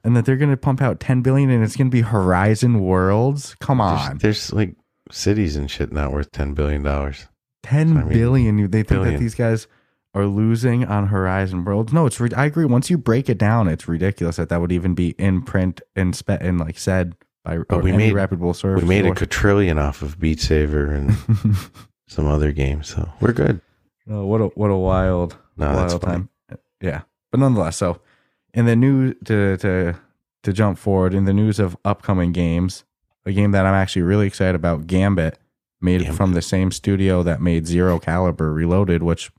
And that they're going to pump out ten billion and it's going to be Horizon Worlds? Come on, there's like cities and shit not worth ten billion dollars. ten I mean, billion. They think that these guys are losing on Horizon Worlds. No, it's. Re- I agree. Once you break it down, it's ridiculous that that would even be in print and spe- and like said by or we made- reputable source. We made a quadrillion off of Beat Saber and some other games, so we're good. Oh, what a what a wild, No, wild time. Yeah, but nonetheless, so in the news to to to jump forward in the news of upcoming games, a game that I'm actually really excited about, Gambit, made Gambit. from the same studio that made Zero Caliber Reloaded, which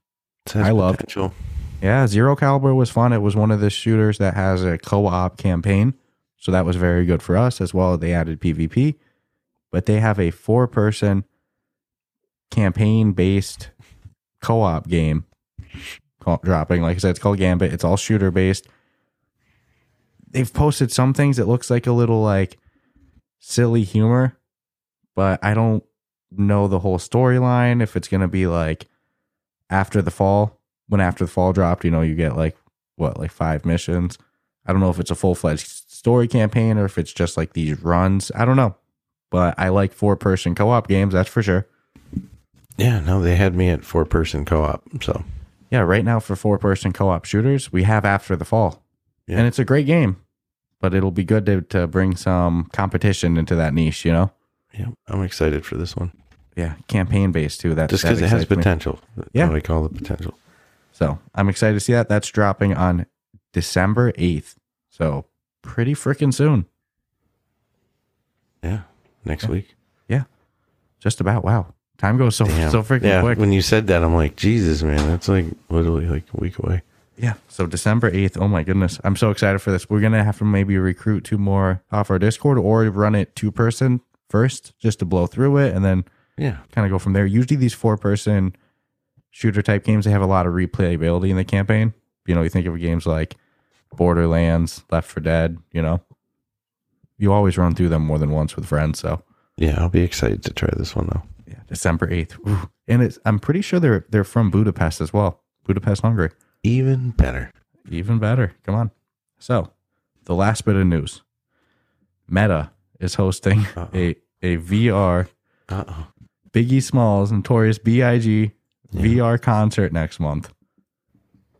I loved. potential. yeah, Zero Caliber was fun. It was one of the shooters that has a co-op campaign, so that was very good for us as well. They added PvP, but they have a four-person campaign-based co-op game called, dropping. Like I said, it's called Gambit. It's all shooter-based. They've posted some things. It looks like a little like silly humor, but I don't know the whole storyline. If it's gonna be like after the fall, when after the fall dropped, you know, you get like what, like five missions. I don't know if it's a full fledged story campaign or if it's just like these runs. I don't know. But I like four person co op games, that's for sure. Yeah, no, they had me at four person co op. So Yeah, right now for four person co op shooters, we have After the Fall. Yeah. And it's a great game, but it'll be good to, to bring some competition into that niche, you know? yeah, I'm excited for this one. Yeah, campaign based too. That Just because it has excites me. potential. Yeah. we call all the potential. So I'm excited to see that. That's dropping on December 8th. So pretty freaking soon. Yeah. Next week. Yeah, just about. Wow. Time goes so Damn. so freaking yeah. quick. When you said that, I'm like, Jesus, man, that's like literally like a week away. Yeah. So December 8th. Oh my goodness. I'm so excited for this. We're going to have to maybe recruit two more off our Discord or run it two person first just to blow through it and then Yeah. kind of go from there. Usually these four person shooter type games, they have a lot of replayability in the campaign. You know, you think of games like Borderlands, Left 4 Dead, you know. You always run through them more than once with friends, so Yeah. I'll be excited to try this one though. yeah, December 8th. Ooh. And it's I'm pretty sure they're they're from Budapest as well. Budapest, Hungary. Even better. Even better. Come on. So, the last bit of news. Meta is hosting Uh-oh. a a VR Uh oh. Biggie Smalls Notorious B.I.G. VR concert next month.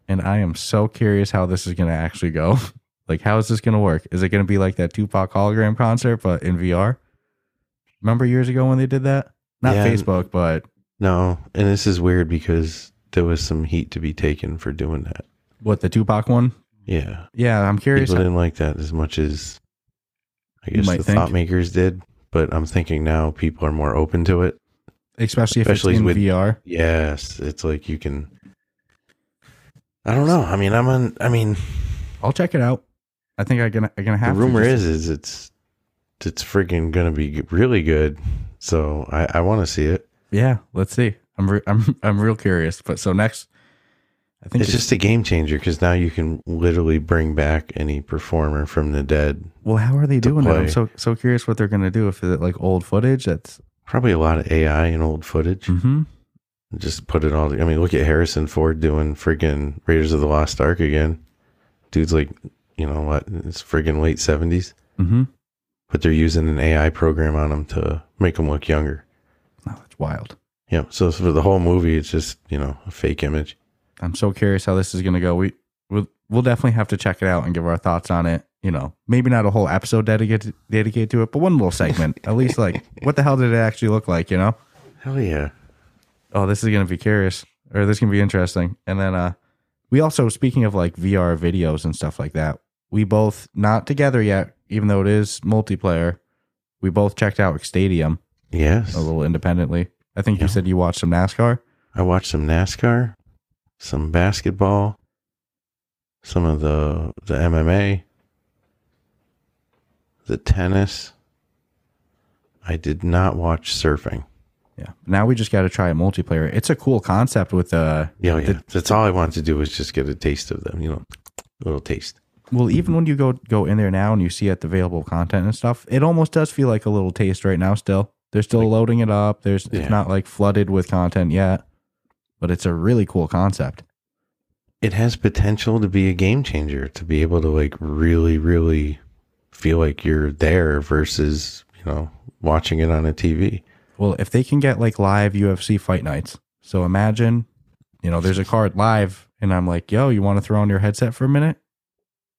And I am so curious how this is going to actually go. like, how is this going to work? Is it going to be like that Tupac hologram concert, but in VR? Remember years ago when they did that? Not Yeah. Facebook, but No. And this is weird because there was some heat to be taken for doing that. what, the Tupac one? Yeah. Yeah, I'm curious. People didn't like that as much as I guess the think. thought makers did. But I'm thinking now people are more open to it. Especially if especially it's in with- VR. Yes. It's like you can I don't know. I mean, I'm on I mean, I'll check it out. I think I'm gonna I'm gonna have the rumor to is is it's it's freaking gonna be really good. So I, I want to see it. Yeah, let's see. I'm re- I'm I'm real curious. But so next, I think It's just a game changer because now you can literally bring back any performer from the dead. well, how are they doing it? I'm so so curious what they're gonna do. If it's like old footage, that's Probably a lot of AI and old footage. mm-hmm. Just put it all. I mean, look at Harrison Ford doing friggin' Raiders of the Lost Ark again. Dude's like, you know what? It's friggin' late seventies, Mm-hmm. but they're using an AI program on him to make him look younger. Oh, that's wild. Yeah. So for the whole movie, it's just you know a fake image. I'm so curious how this is gonna go. We we'll, we'll definitely have to check it out and give our thoughts on it. You know, maybe not a whole episode dedicated dedicated to it, but one little segment at least. Like, what the hell did it actually look like? You know. Hell yeah. oh, this is gonna be curious, or this is gonna be interesting. And then uh we also speaking of like VR videos and stuff like that, we both not together yet, even though it is multiplayer, we both checked out Stadium Yes. a little independently. I think Yeah. you said you watched some NASCAR. I watched some NASCAR, some basketball, some of the the MMA, the tennis. I did not watch surfing. Yeah. Now we just got to try a multiplayer. It's a cool concept with uh Yeah, yeah. The- That's all I wanted to do was just get a taste of them. You know, a little taste. well, even when you go go in there now and you see at the available content and stuff, it almost does feel like a little taste right now. Still, they're still loading it up. There's Yeah. it's not like flooded with content yet, but it's a really cool concept. It has potential to be a game changer. To be able to like really, really feel like you're there versus you know watching it on a TV. Well, if they can get like live UFC fight nights, so imagine, you know, there's a card live, and I'm like, yo, you want to throw on your headset for a minute?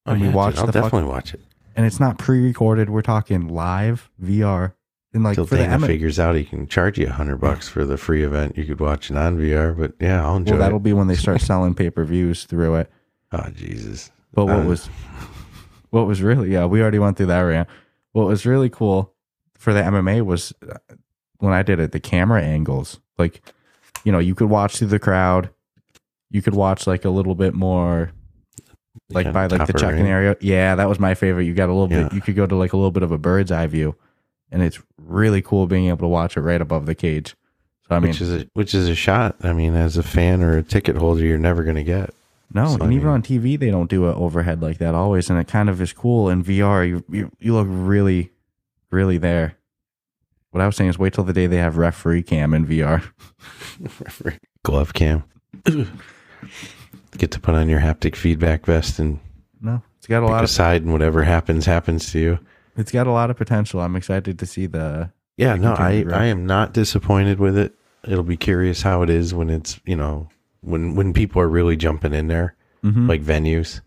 And we Oh, yeah, watch dude, I'll definitely watch it. And it's not pre-recorded. We're talking live VR, and like for Dana M- figures out he can charge you a hundred bucks for the free event. You could watch it on VR, but yeah, I'll enjoy well, that'll it. be when they start selling pay-per-views through it. Oh Jesus! But what Uh, was what was really yeah, we already went through that rant. What was really cool for the MMA was uh, when I did it, the camera angles. Like, you know, you could watch through the crowd. You could watch like a little bit more like Yeah, by like the topper check-in area. Yeah, that was my favorite. You got a little bit you could go to like a little bit of a bird's eye view. And it's really cool being able to watch it right above the cage. So I mean which is a which is a shot. I mean, as a fan or a ticket holder, you're never going to get. No, So, and I even on TV they don't do it overhead like that always, and it kind of is cool. In VR, you you, you look really, really there. What I was saying is, wait till the day they have referee cam in VR. Glove cam. Get to put on your haptic feedback vest and No, it's got a lot of side, and whatever happens, happens to you. it's got a lot of potential. I'm excited to see the. Yeah, no, I I am not disappointed with it. It'll be curious how it is when it's you know when when people are really jumping in there, Mhm. like venues.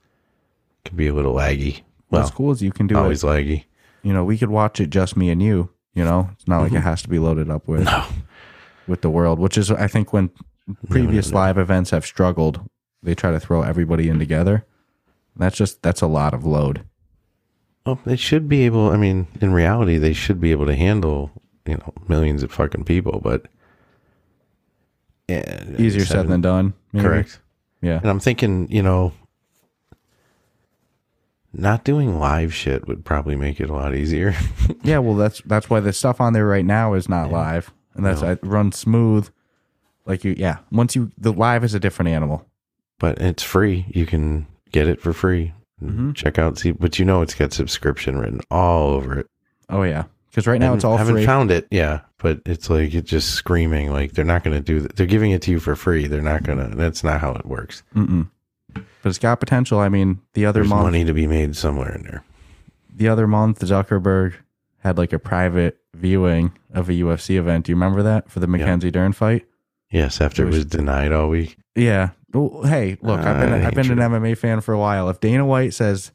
Can be a little laggy. What's Well, cool is you can do always it. laggy. You know, we could watch it just me and you. You know, it's not like it has to be loaded up with. No, with the world, which is I think when previous no. live events have struggled, they try to throw everybody in together. That's just that's a lot of load. Well, they should be able. I mean, in reality, they should be able to handle you know millions of fucking people, but yeah, Easier said than done. maybe. Correct. Yeah. And I'm thinking, you know, not doing live shit would probably make it a lot easier. Yeah, well that's that's why the stuff on there right now is not live. And that's No. it runs smooth. Like you yeah. Once you the live is a different animal. but it's free. You can get it for free. Mm-hmm. Check out, see, but you know, it's got subscription written all over it. Oh yeah. Because right now it's all I haven't free. found it, yeah, but it's like it's just screaming like they're not going to do that. They're giving it to you for free. They're not going to. That's not how it works. Mm-mm. But it's got potential. I mean, the other There's month money to be made somewhere in there. the other month Zuckerberg had like a private viewing of a UFC event. Do you remember that for the Mackenzie Dern fight? Yes, after It it was- was denied all week. Yeah. Well, hey, look, I've been I've been an MMA fan for a while. If Dana White says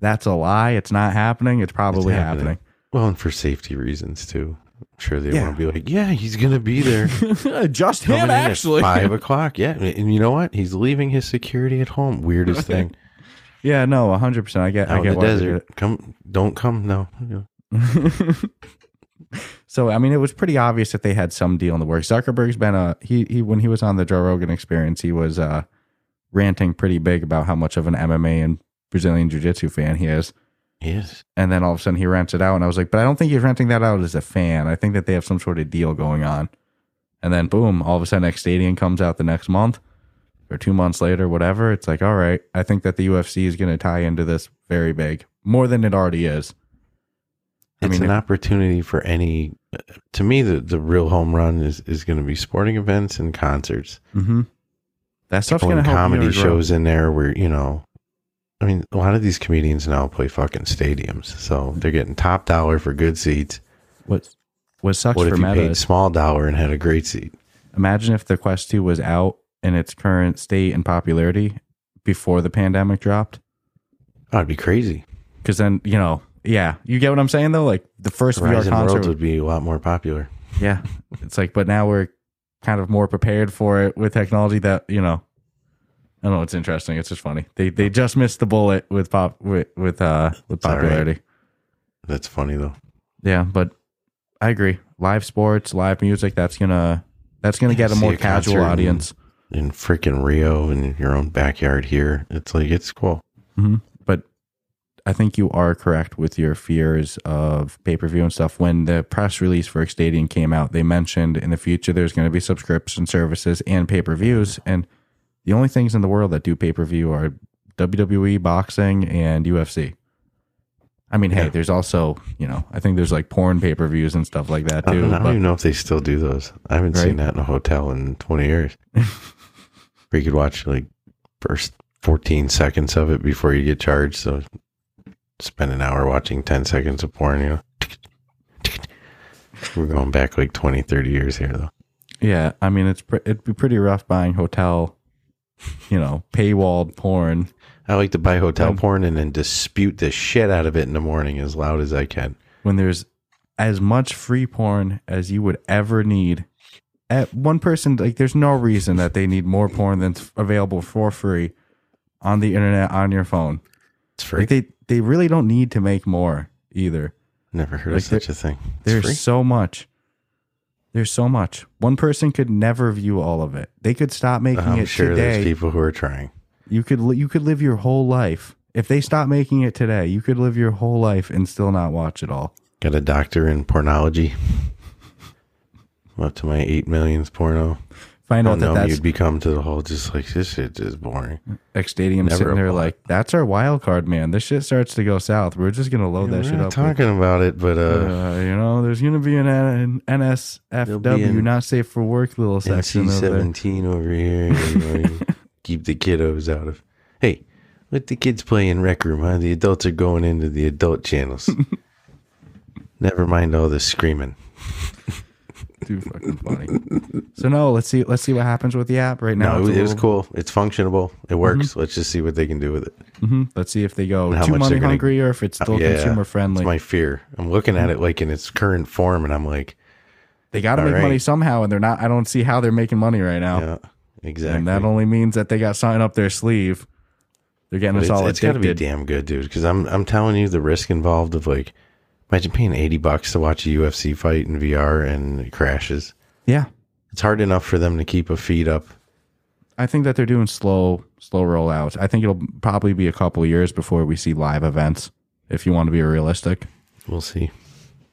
that's a lie, it's not happening, it's probably It's happening. Well, and for safety reasons too. I'm sure they Yeah. want to be like, yeah, he's going to be there. Just Coming him actually. five o'clock. Yeah, and you know what? He's leaving his security at home. Weirdest thing. Yeah, no, hundred percent. I get I Out in the why they did desert. Come, don't come. No. so I mean it was pretty obvious that they had some deal in the works. Zuckerberg's been a he he when he was on the Joe Rogan experience, he was uh ranting pretty big about how much of an MMA and Brazilian Jiu Jitsu fan he is. Yes. And then all of a sudden he rents it out. And I was like, but I don't think he's renting that out as a fan. I think that they have some sort of deal going on. And then boom, all of a sudden X Stadium comes out the next month or two months later, whatever. It's like, all right, I think that the UFC is going to tie into this very big, more than it already is. I It's mean, an if- opportunity for any. To me, the, the real home run is, is going to be sporting events and concerts. Mm-hmm. That stuff's going to help comedy shows in there where, you know, I mean, a lot of these comedians now play fucking stadiums. So they're getting top dollar for good seats. What, what sucks What for if you Meta paid small dollar and had a great seat? imagine if the Quest 2 was out in its current state and popularity before the pandemic dropped. That'd be crazy. Because then, you know, yeah, you get what I'm saying though? Like the first VR concert Worlds would be a lot more popular. Yeah. It's like, but now we're kind of more prepared for it with technology that, you know, I don't know. It's interesting. It's just funny. They they just missed the bullet with pop with with uh with It's all right. popularity. That's funny though. Yeah, but I agree. Live sports, live music. That's gonna that's gonna get a See more a casual concert and- audience. In freaking Rio in your own backyard here, it's like it's cool. But I think you are correct with your fears of pay per view and stuff. When the press release for Stadium came out, they mentioned in the future there's going to be subscription services and pay per views. And the only things in the world that do pay per view are WWE, boxing, and UFC. I mean, hey, Yeah. there's also, you know, I think there's like porn pay per views and stuff like that I too. don't, I don't but- even know if they still do those. I haven't seen that in a hotel in 20 years. Where you could watch like first 14 seconds of it before you get charged. So spend an hour watching 10 seconds of porn, you know. We're going back like 20, 30 years here though. yeah, I mean, it's pre- it'd be pretty rough buying hotel, you know, paywalled porn. I like to buy hotel Um, porn and then dispute the shit out of it in the morning as loud as I can. when there's as much free porn as you would ever need. At one person, like, there's no reason that they need more porn than's available for free on the internet on your phone. It's free. Like, they they really don't need to make more either. Never heard like of such a thing. It's There's free. so much. There's so much. One person could never view all of it. They could stop making it. I'm it sure today. there's people who are trying. You could li- you could live your whole life if they stop making it today. You could live your whole life and still not watch it all. Got a doctor in pornology. I'm up to my eight millions porno. Find I out that know. that's You'd become to the whole just like this shit is boring. X Stadium Never sitting there applied. like, that's our wild card, man. This shit starts to go south. We're just gonna load Yeah, that shit up. with- talking about it, but uh, uh, you know, there's gonna be an, an NSFW, an not safe for work little section NC over there. seventeen over here. Keep the kiddos out of. Hey, let the kids play in rec room. Huh? The adults are going into the adult channels. Never mind all the screaming. Too fucking funny. so no, let's see. Let's see what happens with the app right now. No, it's it was cool. It's functionable. It works. Let's just see what they can do with it. mhm. Let's see if they go And how too money they're gonna- hungry or if it's still Yeah, consumer friendly. It's my fear. I'm looking at it like in its current form, and I'm like, they got to make right. money somehow, and they're not. I don't see how they're making money right now. Yeah, exactly. And that only means that they got something up their sleeve. They're getting But us it's, all it's got to be damn good, dude. Because I'm I'm telling you, the risk involved of like, imagine paying eighty bucks to watch a UFC fight in VR and it crashes. yeah, It's hard enough for them to keep a feed up. I think that they're doing slow, slow rollouts. I think it'll probably be a couple of years before we see live events. If you want to be realistic, We'll see.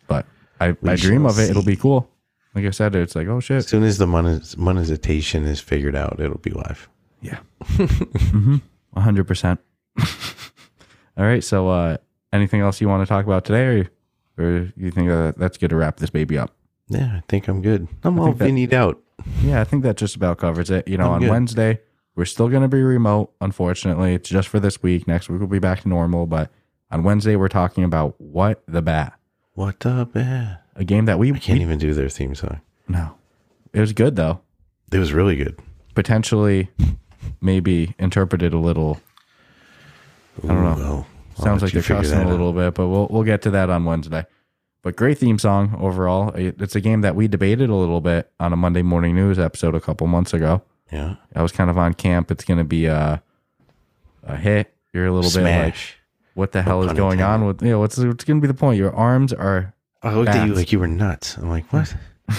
but I, We I dream of it. It'll be cool. Like I said, it's like oh shit. As soon as the monet- monetization is figured out, it'll be live. Yeah. mm-hmm. 100%. All right. So, uh, anything else you want to talk about today, or, or you think that that's good to wrap this baby up? Yeah, I think I'm good. I'm all vinnied out. Yeah, I think that just about covers it. You know, I'm on good. Wednesday, we're still going to be remote, unfortunately. It's just for this week. Next week, we'll be back to normal. But on Wednesday, we're talking about What the Bat, What the bat? a game that we, I can't we- even do their theme song. no. It was good, though. It was really good. Potentially, maybe interpreted a little. I don't know. Well, Sounds like they're cussing a out. little bit, but we'll we'll get to that on Wednesday. But great theme song overall. It's a game that we debated a little bit on a Monday morning news episode a couple months ago. Yeah. I was kind of on camp. It's going to be a a hit. You're a little bit like, Smash. what the hell is going on with you know what's what's going to be the point? Your arms are I looked at you like you were nuts. I'm like, what?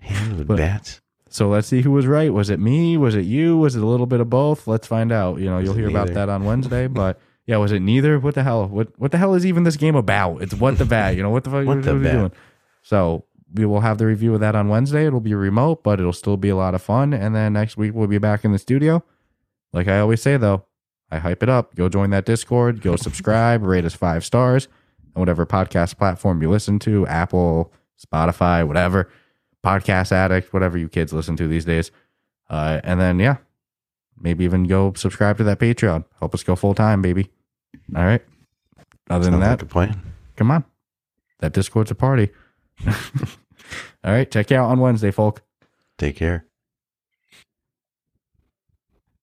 Hand with But- bats? so. Let's see who was right. Was it me? Was it you? Was it a little bit of both? Let's find out. You know, you'll hear about that on Wednesday. But yeah, was it neither? What the hell? What what the hell is even this game about? It's what the bat. You know what the fuck? What the are we bat? doing? So we will have the review of that on Wednesday. It'll be remote, but it'll still be a lot of fun. And then next week we'll be back in the studio. Like I always say though, I hype it up. Go join that Discord. Go subscribe. rate us five stars on whatever podcast platform you listen to, Apple, Spotify, whatever, Podcast Addict, whatever you kids listen to these days. Uh, and then yeah, maybe even go subscribe to that Patreon. Help us go full time, baby. All right. Other than that, like plan. come on. That Discord's a party. All right, check you out on Wednesday, folk. Take care.